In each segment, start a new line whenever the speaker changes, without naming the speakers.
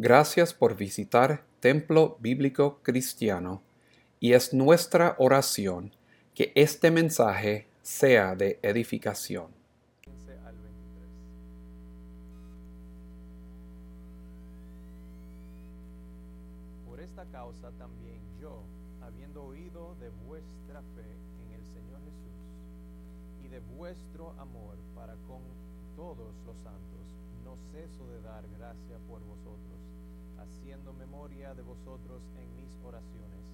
Gracias por visitar Templo Bíblico Cristiano y es nuestra oración que este mensaje sea de edificación.
Por esta causa también yo, habiendo oído de vuestra fe en el Señor Jesús y de vuestro amor para con todos los santos, no ceso de dar gracia por vosotros, haciendo memoria de vosotros en mis oraciones,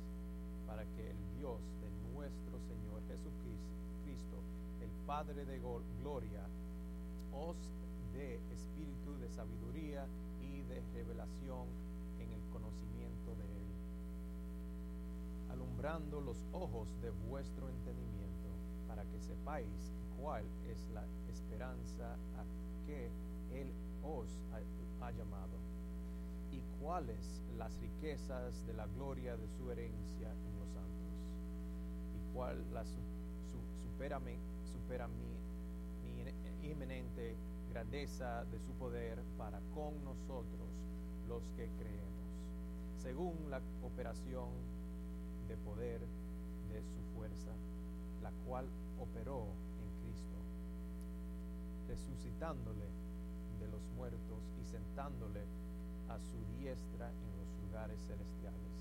para que el Dios de nuestro Señor Jesucristo, el Padre de gloria, os dé espíritu de sabiduría y de revelación en el conocimiento de Él, alumbrando los ojos de vuestro entendimiento, para que sepáis cuál es la esperanza a que Él os ha, llamado, y cuáles las riquezas de la gloria de su herencia en los santos, y cuál la su, supera, mi, inminente grandeza de su poder para con nosotros los que creemos, según la operación de poder de su fuerza, la cual operó en Cristo, resucitándole de los muertos y sentándole a su diestra en los lugares celestiales,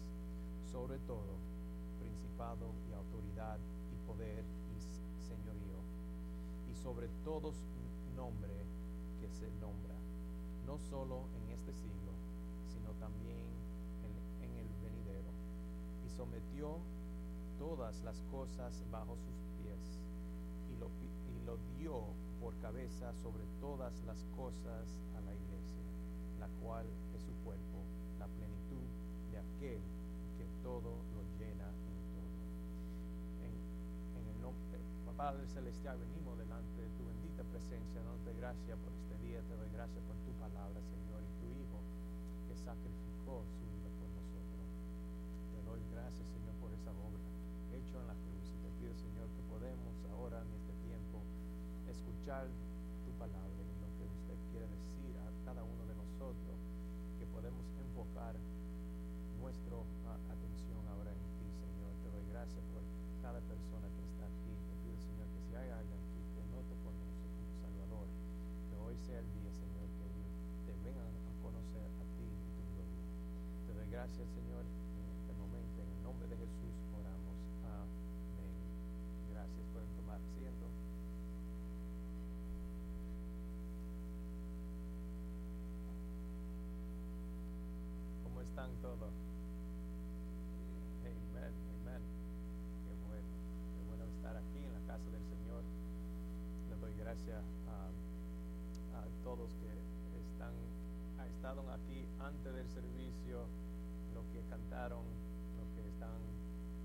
sobre todo principado y autoridad y poder y señorío, y sobre todos nombre que se nombra, no solo en este siglo, sino también en, el venidero, y sometió todas las cosas bajo sus pies, y lo, y lo dio por cabeza sobre todas las cosas a la iglesia, la cual es su cuerpo, la plenitud de que todo lo llena en todo. En, el nombre, Padre Celestial, venimos delante de tu bendita presencia, dándote gracias por este día, te doy gracias por tu palabra, Señor, y tu Hijo que sacrificó su vida por nosotros. Te doy gracias, Señor, por esa obra hecha en la cruz y te pido, Señor, que podemos ahora en este tiempo escuchar tu palabra y lo que usted quiere decir a cada uno de nosotros, que podemos enfocar nuestra atención ahora en ti, Señor. Te doy gracias por cada persona que está aquí. Te pido, Señor, que si hay alguien aquí que no te conoce como Salvador, que hoy sea el día, Señor, que ellos te vengan a conocer a ti y tu gloria. Te doy gracias, Señor, en este momento. En el nombre de Jesús oramos. Amén. Gracias. Pueden tomar asiento. Están todos? Amén. Qué bueno, qué bueno estar aquí en la casa del Señor. Le doy gracias a, todos que están, ha estado aquí antes del servicio, los que cantaron, los que están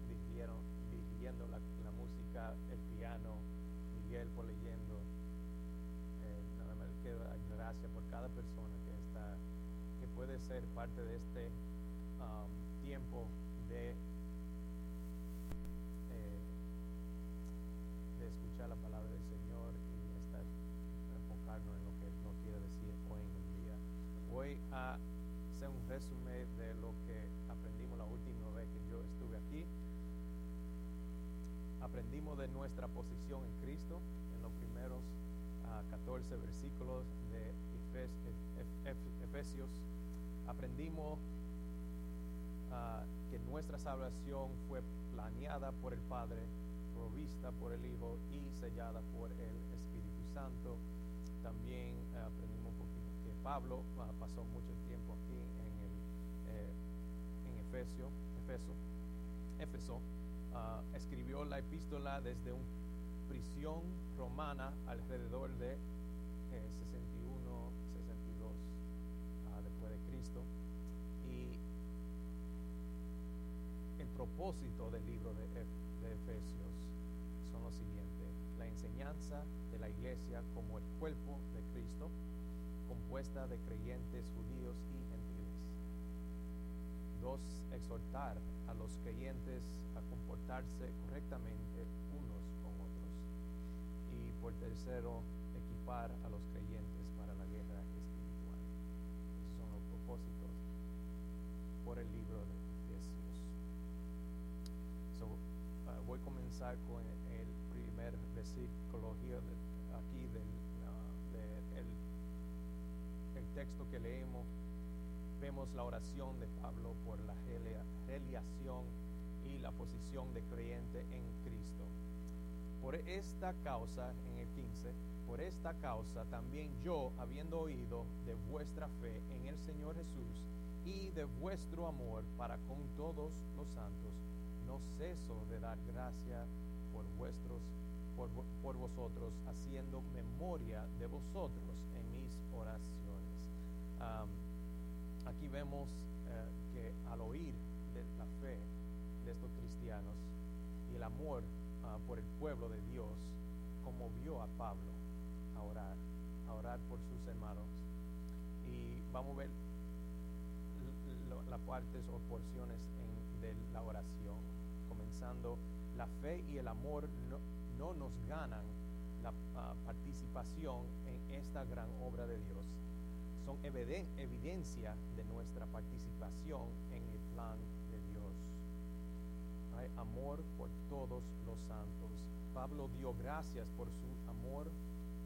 dirigiendo, dirigiendo la, música, el piano, Miguel por leyendo. Eh, nada más dar gracias por cada persona que está puede ser parte de este um, tiempo de, eh, de escuchar la palabra del Señor y estar enfocarnos en lo que nos quiere decir hoy en el día. Voy a hacer un resumen de lo que aprendimos la última vez que yo estuve aquí. Aprendimos de nuestra posición en Cristo en los primeros 14 ah, versículos de Efesios aprendimos uh, que nuestra salvación fue planeada por el Padre, provista por el Hijo y sellada por el Espíritu Santo. También uh, aprendimos un poquito que Pablo uh, pasó mucho tiempo aquí en, eh, Efesio, Efeso, Éfeso. escribió la epístola desde una prisión romana alrededor de eh, 61 y el propósito del libro de, Efesios son los siguientes. La enseñanza de la iglesia como el cuerpo de Cristo, compuesta de creyentes judíos y gentiles. Dos, exhortar a los creyentes a comportarse correctamente unos con otros. Y por tercero, equipar a los creyentes para la guerra espiritual. Son los propósitos por el libro de Efesios. So, uh, voy a comenzar el primer versículo aquí del uh, de el, el texto que leemos. Vemos la oración de Pablo por la relia- reliación y la posición de creyente en Cristo. Por esta causa, en el 15, por esta causa también yo, habiendo oído de vuestra fe en el Señor Jesús y de vuestro amor para con todos los santos, no ceso de dar gracia por vuestros por, por vosotros, haciendo memoria de vosotros en mis oraciones. Aquí vemos eh, que al oír de la fe de estos cristianos y el amor ah, por el pueblo de Dios, conmovió a Pablo a orar, a orar por sus hermanos. Y vamos a ver las partes o porciones de la oración, la fe y el amor no, no nos ganan la ah, participación en esta gran obra de Dios. Son eviden- evidencia de nuestra participación en el plan de Dios. Hay amor por todos los santos. Pablo dio gracias por su amor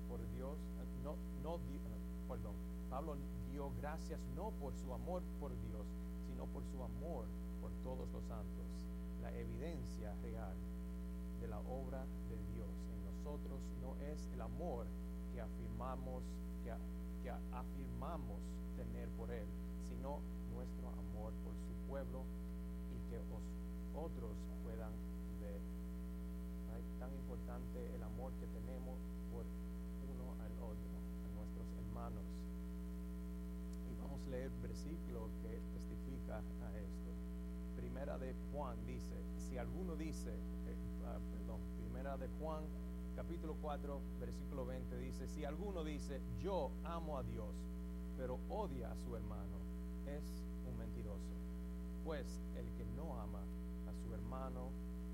por Dios. eh, No, no eh, perdón. Pablo dio gracias no por su amor por Dios, sino por su amor por todos los santos. La evidencia real de la obra de Dios en nosotros no es el amor que afirmamos que, que afirmamos tener por él, sino nuestro amor por su pueblo y que os otros puedan ver. Tan importante el amor que tenemos por uno al otro, a nuestros hermanos. Y vamos a leer versículo que testifica a esto. Primera de Juan dice, si alguno dice, eh, ah, perdón, primera de Juan capítulo 4, versículo 20 dice, si alguno dice, yo amo a Dios, pero odia a su hermano, es un mentiroso. Pues el que no ama a su hermano,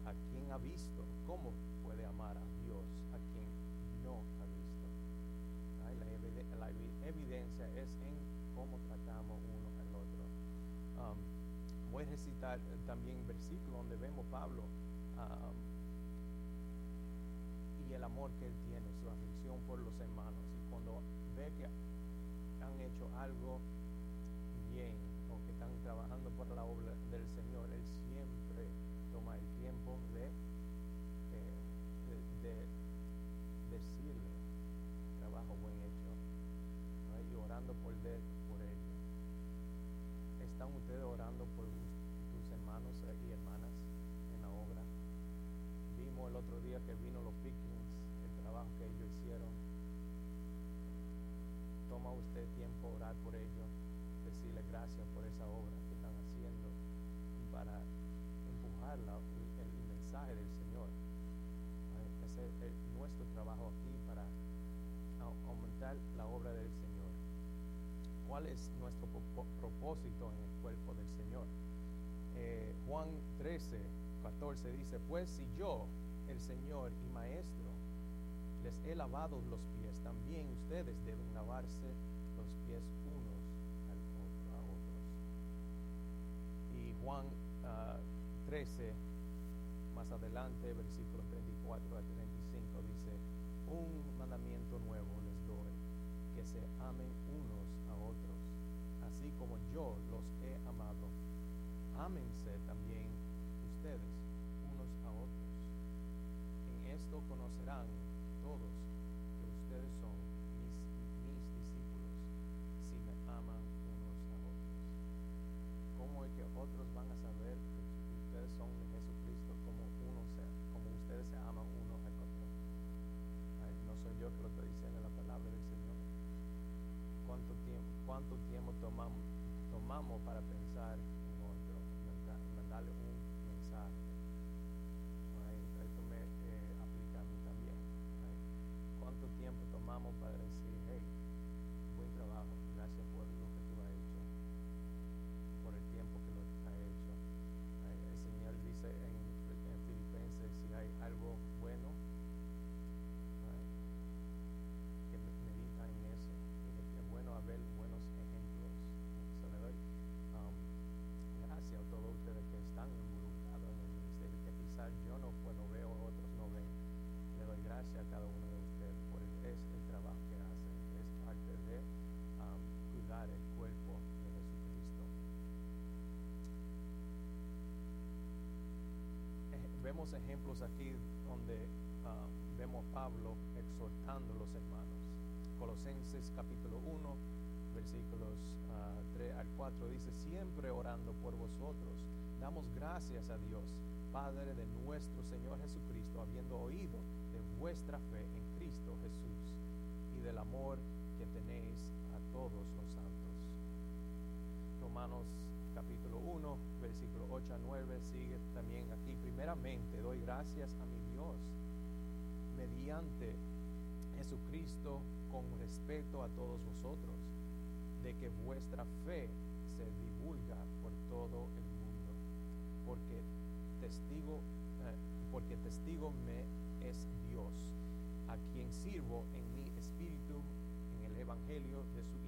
a quien ha visto, ¿cómo puede amar a Dios a quien no ha visto? Ay, La, evide- la evi- evidencia es en cómo tratamos uno al otro. Um, eh, también versículo donde vemos Pablo um, y el amor que él tiene, su aflicción por los hermanos. Y cuando ve que han hecho algo bien o que están trabajando por la obra del Señor, Él siempre toma el tiempo de, eh, de, de decirle trabajo buen hecho y orando por, de, por ello. ¿Están ustedes orando por tus hermanos eh, y hermanas en la obra? Vimos el otro día que vino los pickings, el trabajo que ellos hicieron. Toma usted tiempo a orar por ellos, decirle gracias por esa obra que están haciendo para empujar la- el, el mensaje del Señor. ¿Right? Ese es el- nuestro trabajo aquí para au- aumentar la obra del Señor. ¿Cuál es nuestro po- propósito en el cuerpo del Señor? Eh, Juan 13, 14 dice, pues si yo, el Señor y Maestro, les he lavado los pies, también ustedes deben lavarse los pies unos al otro, a otros. Y Juan ah, 13, más adelante, versículos 34 a 35, dice, un mandamiento nuevo les doy, que se amen unos a otros, así como yo los he amado. Ámense también ustedes unos a otros. En esto conocerán todos que ustedes son mis, mis discípulos, si me aman unos a otros. ¿Cómo es que otros van a saber que ustedes son de Jesucristo como uno sea, como ustedes se aman uno al otro? Ay, no soy yo que lo estoy diciendo en la palabra del Señor. ¿Cuánto tiempo, cuánto tiempo tomamos, tomamos para pensar en otro, manda- mandarle un mensaje? Ay, esto me eh, aplica a mí también. ay. ¿Cuánto tomamos para decir, hey, buen trabajo, gracias por lo que tú has hecho, por el tiempo que lo has hecho? Ay, el Señor dice en, en Filipenses, si hay algo bueno, ay, que me- medita en eso. Es, es bueno haber buenos ejemplos. Se le doy um, vemos ejemplos aquí donde ah, vemos a Pablo exhortando a los hermanos. Colosenses capítulo 1, versículos 3 al 4 dice, siempre orando por vosotros, damos gracias a Dios, Padre de nuestro Señor Jesucristo, habiendo oído de vuestra fe en Cristo Jesús y del amor que tenéis a todos los santos. Romanos capítulo 1, versículo 8 a 9 sigue también aquí. Primeramente doy gracias a mi Dios mediante Jesucristo con respeto a todos vosotros, de que vuestra fe se divulga por todo el mundo, porque testigo, eh, porque testigo me es Dios, a quien sirvo en mi espíritu en el Evangelio de su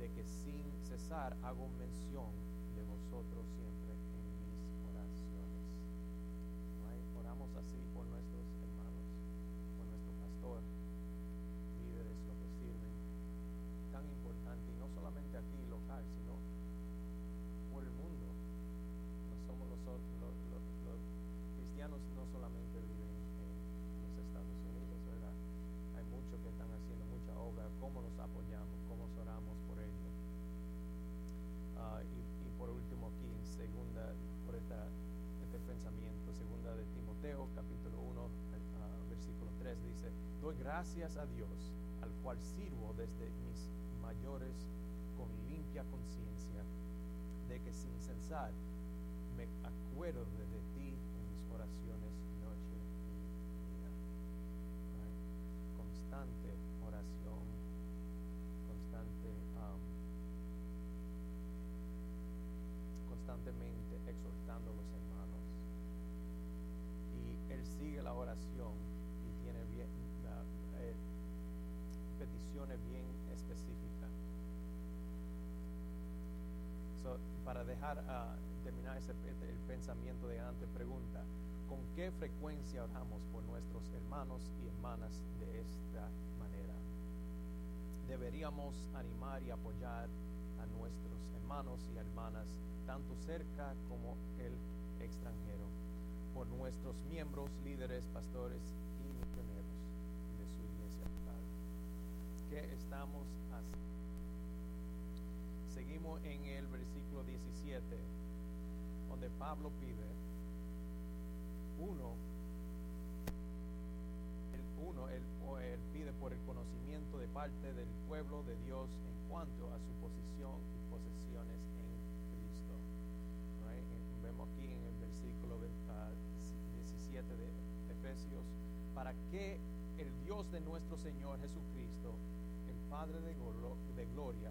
de que sin cesar hago mención de vosotros siempre en mis oraciones. Right? Oramos así por nuestros hermanos, por nuestro pastor, líderes, los que sirven, tan importante, y no solamente aquí local, sino por el mundo. No somos los, los, los, los cristianos no solamente viven en los Estados Unidos, ¿verdad? Hay muchos que están haciendo mucha obra, cómo los apoyamos, cómo oramos por ellos. Uh, y, y, por último aquí en segunda, por esta, este pensamiento, segunda de Timoteo, capítulo 1, uh, versículo 3, dice, doy gracias a Dios, al cual sirvo desde mis mayores con limpia conciencia, de que sin cesar me acuerdo de, ti en mis oraciones noche y día. Constante oración, constante, um, constantemente exhortando a los hermanos. Y él sigue la oración y tiene bien, uh, eh, bien. So, para dejar uh, terminar ese, el pensamiento de antes, pregunta, ¿con qué frecuencia oramos por nuestros hermanos y hermanas de esta manera? Deberíamos animar y apoyar a nuestros hermanos y hermanas, tanto cerca como el extranjero, por nuestros miembros, líderes, pastores y misioneros de su iglesia local. ¿Qué estamos haciendo? Seguimos en el versículo 17, donde Pablo pide, uno, el, uno, él, pide por el conocimiento de parte del pueblo de Dios en cuanto a su posición y posesiones en Cristo. Vemos aquí en el versículo 17 de Efesios, para que el Dios de nuestro Señor Jesucristo, Padre de, de gloria,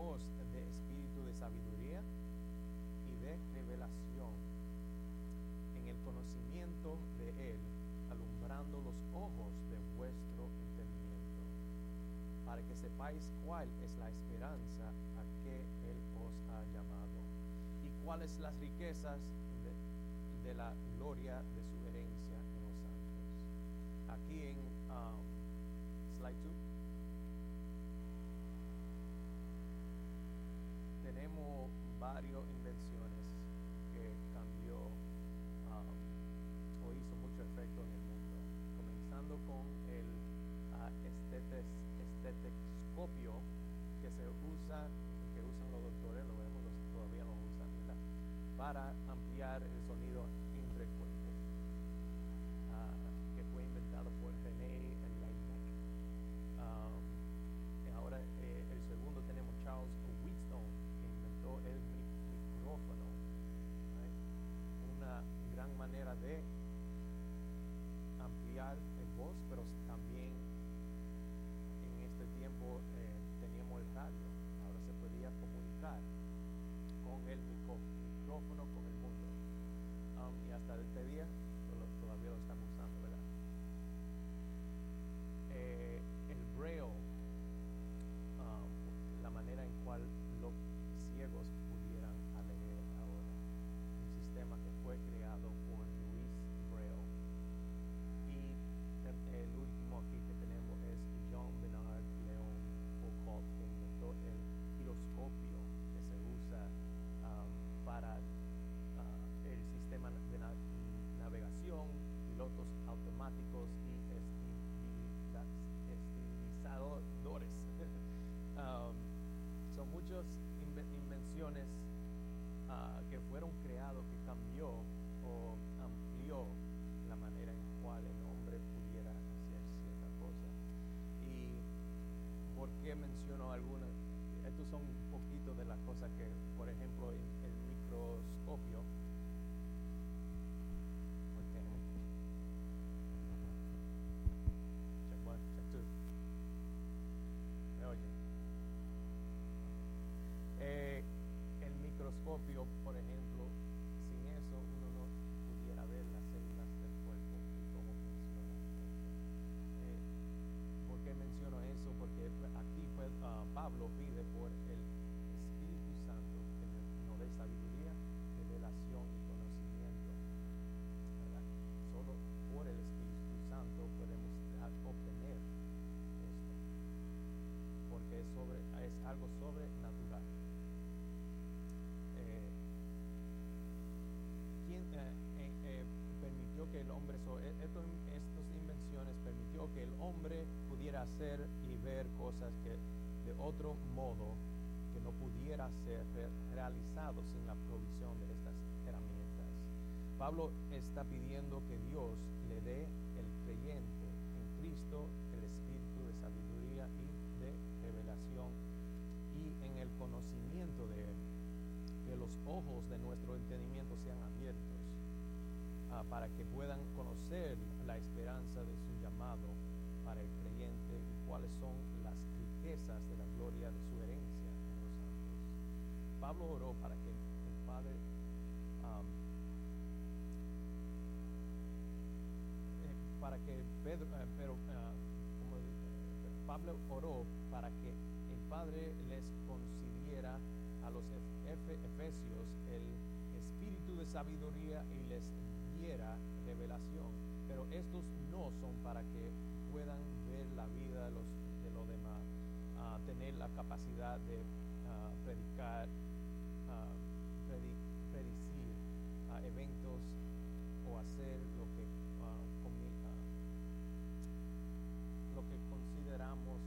os de espíritu de sabiduría y de revelación en el conocimiento de Él, alumbrando los ojos de vuestro entendimiento, para que sepáis cuál es la esperanza a que Él os ha llamado y cuáles las riquezas de, la gloria de su herencia en los santos. Aquí en um, slide 2. tenemos varias invenciones que cambió um, o hizo mucho efecto en el mundo, comenzando con el uh, estetes, estetoscopio que se usa, que usan los doctores, lo vemos, los, todavía lo usan, ¿verdad? para ampliar el sonido el hombre, so- e- invenciones permitió que el hombre pudiera hacer y ver cosas que de otro modo que no pudiera ser re- realizado sin la provisión de estas herramientas. Pablo está pidiendo que Dios le dé el creyente en Cristo el espíritu de sabiduría y de revelación y en el conocimiento de Él los ojos de nuestro entendimiento sean abiertos ah, para que puedan conocer la esperanza de su llamado para el creyente y cuáles son las riquezas de la gloria de su herencia en los santos. Pablo oró para que el Padre eh, para que Pedro, eh, pero, di- Pablo oró para que el Padre les concediera a los ef- efe- efesios el espíritu de sabiduría y les revelación. Pero estos no son para que puedan ver la vida de los, de los demás, ah, tener la capacidad de ah, predicar, predi- predecir ah, eventos o hacer lo que, lo que consideramos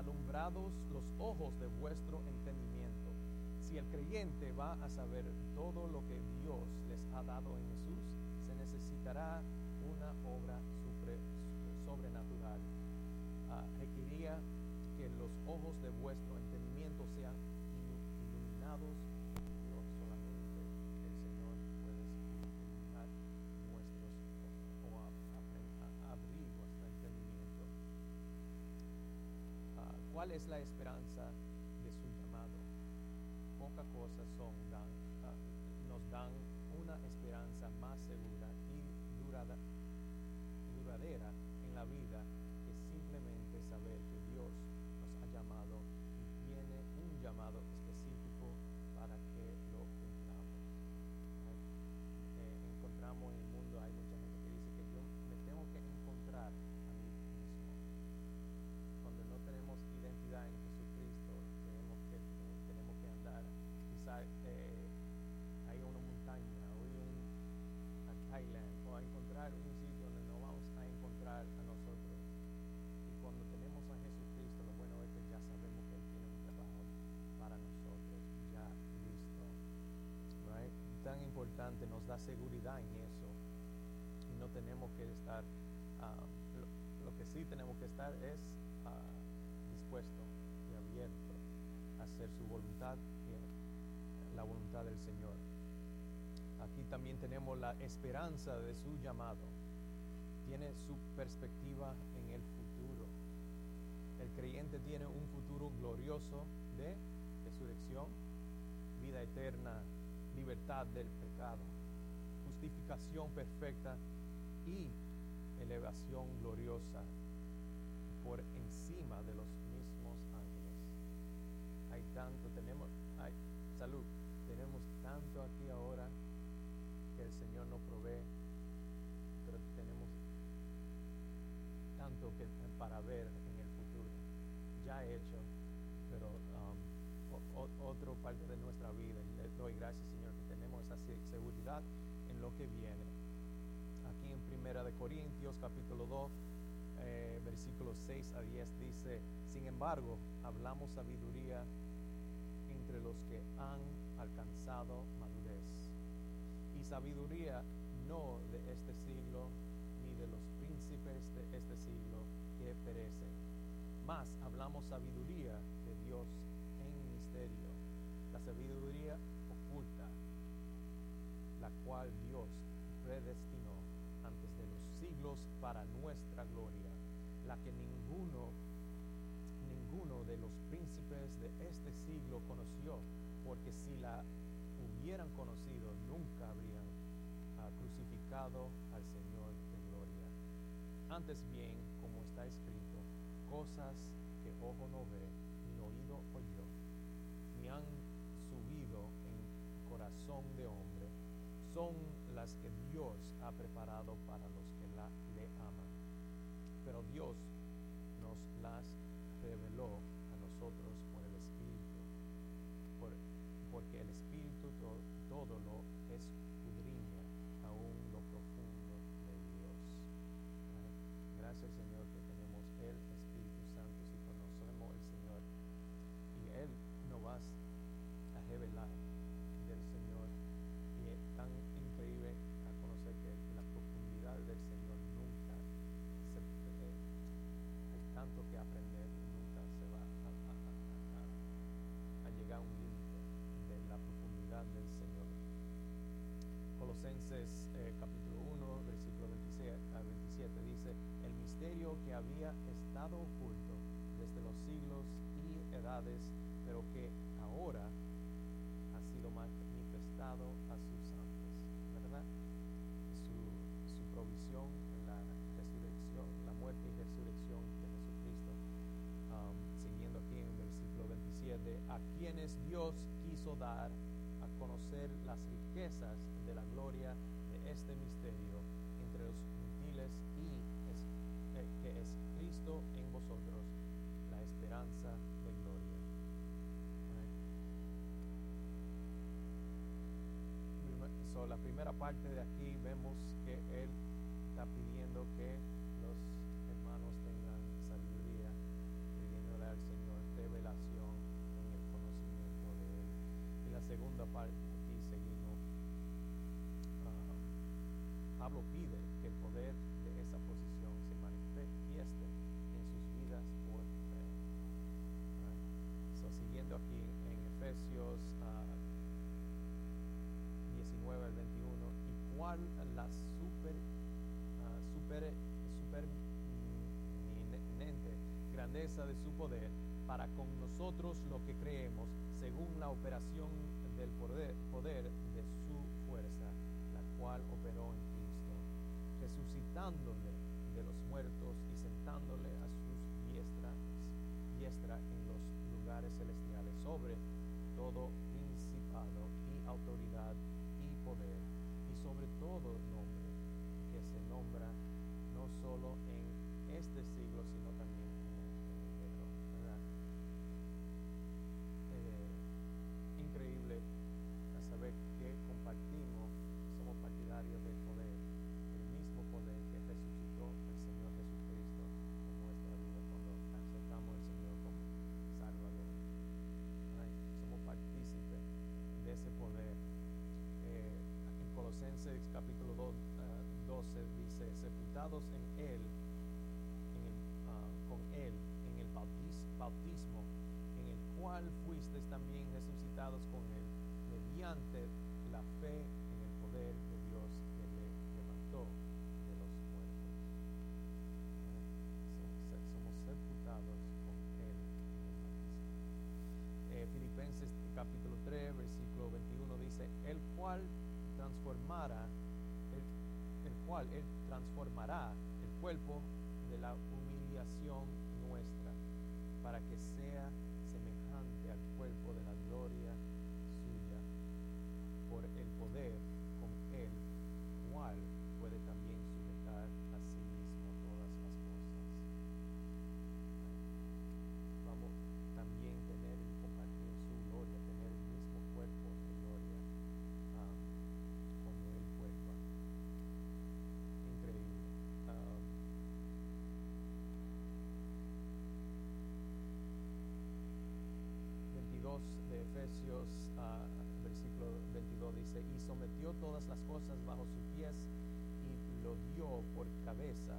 alumbrados los ojos de vuestro entendimiento. Si el creyente va a saber todo lo que Dios les ha dado en Jesús, se necesitará una obra supre- sobrenatural. Ah, requería que los ojos de vuestro entendimiento sean ilu- iluminados. Dios solamente el Señor puede iluminar nuestros ojos o a- apre- a- abrir nuestro entendimiento. Ah, ¿Cuál es la esperanza de su llamado? Pocas cosas son, ah, nos dan una esperanza más segura y durada, duradera en la vida que simplemente saber que Dios nos ha llamado y tiene a, eh, a ir a una montaña o ir un- a Thailand o a encontrar un sitio donde nos vamos a encontrar a nosotros. Y cuando tenemos a Jesucristo, lo bueno es que ya sabemos que Él tiene un trabajo para nosotros ya listo. Right? Tan importante, nos da seguridad en eso. Y no tenemos que estar, ah, lo, que sí tenemos que estar es ah, dispuesto y abierto a hacer su voluntad y la voluntad del Señor. Aquí también tenemos la esperanza de su llamado. Tiene su perspectiva en el futuro. El creyente tiene un futuro glorioso de resurrección, vida eterna, libertad del pecado, justificación perfecta y elevación gloriosa por encima de los mismos ángeles. Hay tanto, tenemos, hay salud, tenemos tanto aquí ahora que el Señor nos provee, pero tenemos tanto que para ver en el futuro, ya hecho, pero um, otro parte de nuestra vida. Le doy gracias, Señor, que tenemos esa se- seguridad que viene. Aquí en Primera de Corintios, capítulo 2, eh, versículos 6 a 10 dice, sin embargo, hablamos sabiduría entre los que han alcanzado madurez. Y sabiduría no de este siglo, ni de los príncipes de este siglo que perecen. Más hablamos sabiduría de Dios en misterio, la sabiduría oculta, la cual Dios predestinó antes de para nuestra gloria, la que ninguno ninguno de los príncipes de este siglo conoció, porque si la hubieran conocido, nunca habrían ah, crucificado al Señor de gloria. Antes bien, como está escrito, cosas que ojo no ve, ni oído oyó, ni han subido en corazón de hombre, son las que Dios ha preparado para los que la, le aman. Pero Dios nos las reveló a nosotros por el Espíritu, por- porque el Espíritu to- todo lo escudriña aún lo profundo de Dios. Right? Gracias Señor que tenemos el Espíritu Santo, si conocemos el Señor y Él nos va a revelar del Señor y es tan increíble a conocer que la profundidad del Señor nunca se, eh, hay tanto que aprender y nunca se va a, a- a- a- a llegar a un límite de la profundidad del Señor. Eh, capítulo 1, versículo 26 a 27 dice, el misterio que había estado oculto desde los siglos y edades, pero que ahora ha sido manifestado a sus santos, ¿verdad? Su, su provisión en la resurrección, la muerte y resurrección de Jesucristo. Um, siguiendo aquí en el versículo 27, a quienes Dios quiso dar a conocer las riquezas de la gloria de este misterio entre los gentiles y es- eh, que es Cristo en vosotros, la esperanza de gloria. Right. Prima- So, la primera parte de aquí vemos que él está pidiendo que los hermanos tengan sabiduría, pidiéndole al Señor revelación en el conocimiento de él. Y la segunda parte, aquí seguimos, ah, Pablo pide que el poder de esa posición se manifieste en sus vidas por fe. So, siguiendo aquí en Efesios ah, 19 al 21, y cuál la super, ah, super, superminente grandeza de su poder para con nosotros lo que creemos, según la operación del poder, poder de su fuerza, la cual operó en resucitándole de los muertos y sentándole a sus diestras, diestra en los lugares celestiales, sobre todo principado y autoridad y poder, y sobre todo nombre que se nombra no solo en este siglo, sino también en Él, en el, ah, con Él, en el bautismo, en el cual fuisteis también resucitados con Él, mediante la fe en el poder de Dios que le levantó de los muertos. Somos sepultados con Él en el bautismo. Eh, Filipenses capítulo 3, versículo 21 dice, el cual transformara él transformará el cuerpo de la humillación nuestra para que sea semejante al cuerpo de la gloria Ah, versículo 22, dice, y sometió todas las cosas bajo sus pies y lo dio por cabeza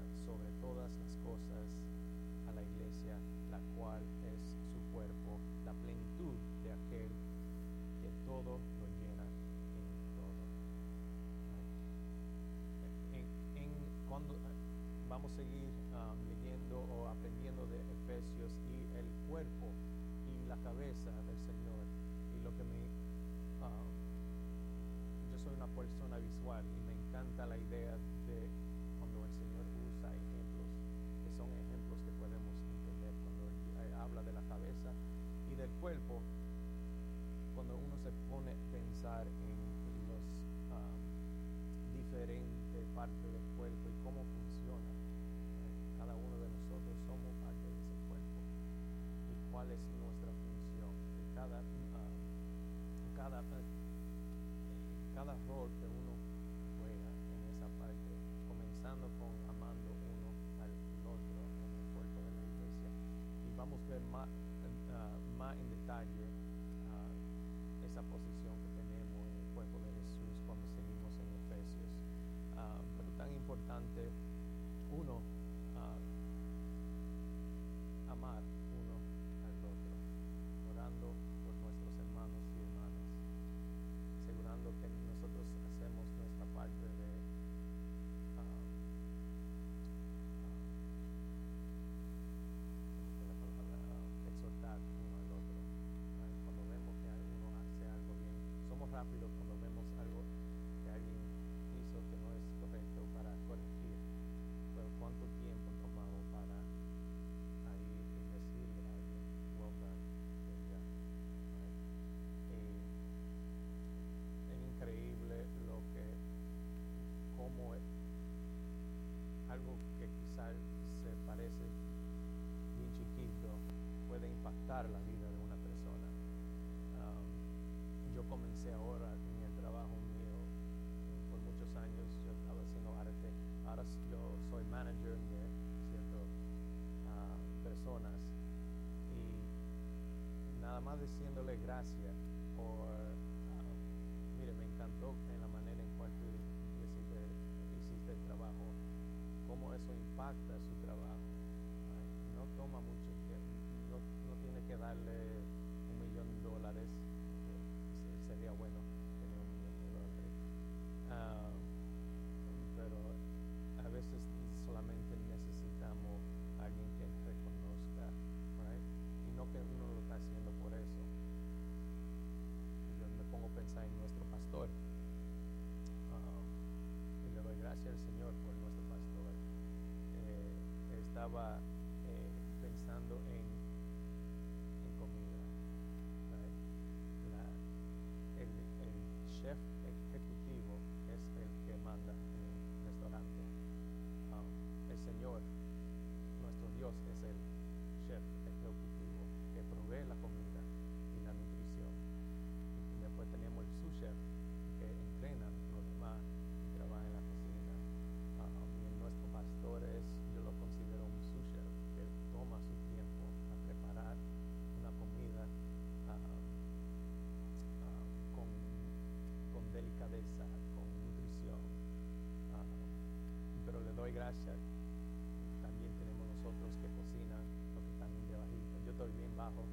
idea de cuando el Señor usa ejemplos, que son ejemplos que podemos entender, cuando eh, habla de la cabeza y del cuerpo, cuando uno se pone a pensar en las um, ah, diferentes partes de rápido cuando vemos algo que alguien hizo que no es correcto para corregir. Pero cuánto tiempo tomamos para ahí decirle a alguien, well done, eh, es increíble lo que, cómo algo que quizás se parece bien chiquito puede impactar la vida de una persona. Um, yo comencé ahora. más diciéndole gracias. también tenemos nosotros que cocinan, los que están. Yo estoy bien bajo.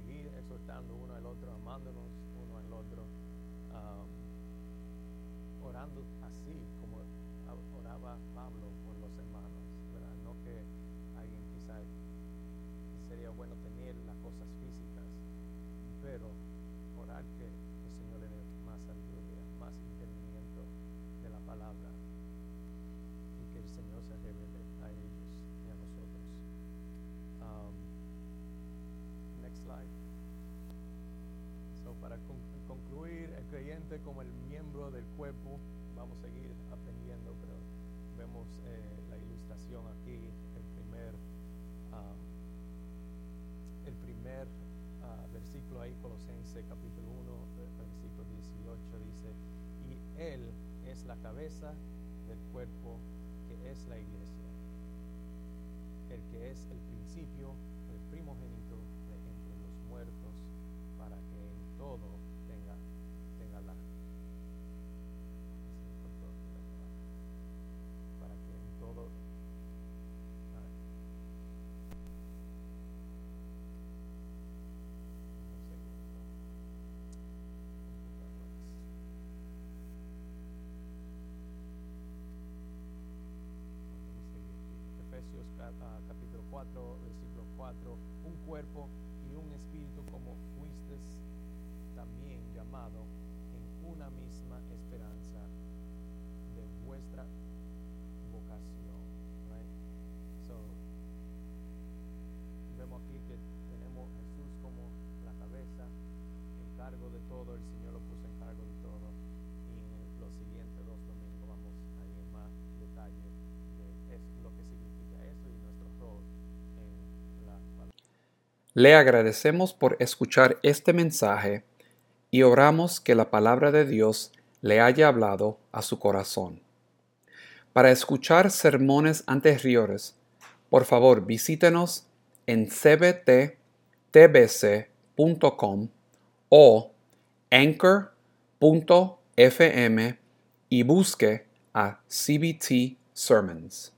seguir exhortando uno Vamos a seguir aprendiendo, pero vemos eh, la ilustración aquí. Efesios ah, capítulo 4, versículo 4, un cuerpo y un espíritu como fuiste también llamado en una misma esperanza de vuestra vocación. Right? Vemos aquí que tenemos Jesús como la cabeza, el cargo de todo, el Señor
Le agradecemos por escuchar este mensaje y oramos que la palabra de Dios le haya hablado a su corazón. Para escuchar sermones anteriores, por favor visítenos en cbttbc.com o anchor.fm y busque a CBT Sermons.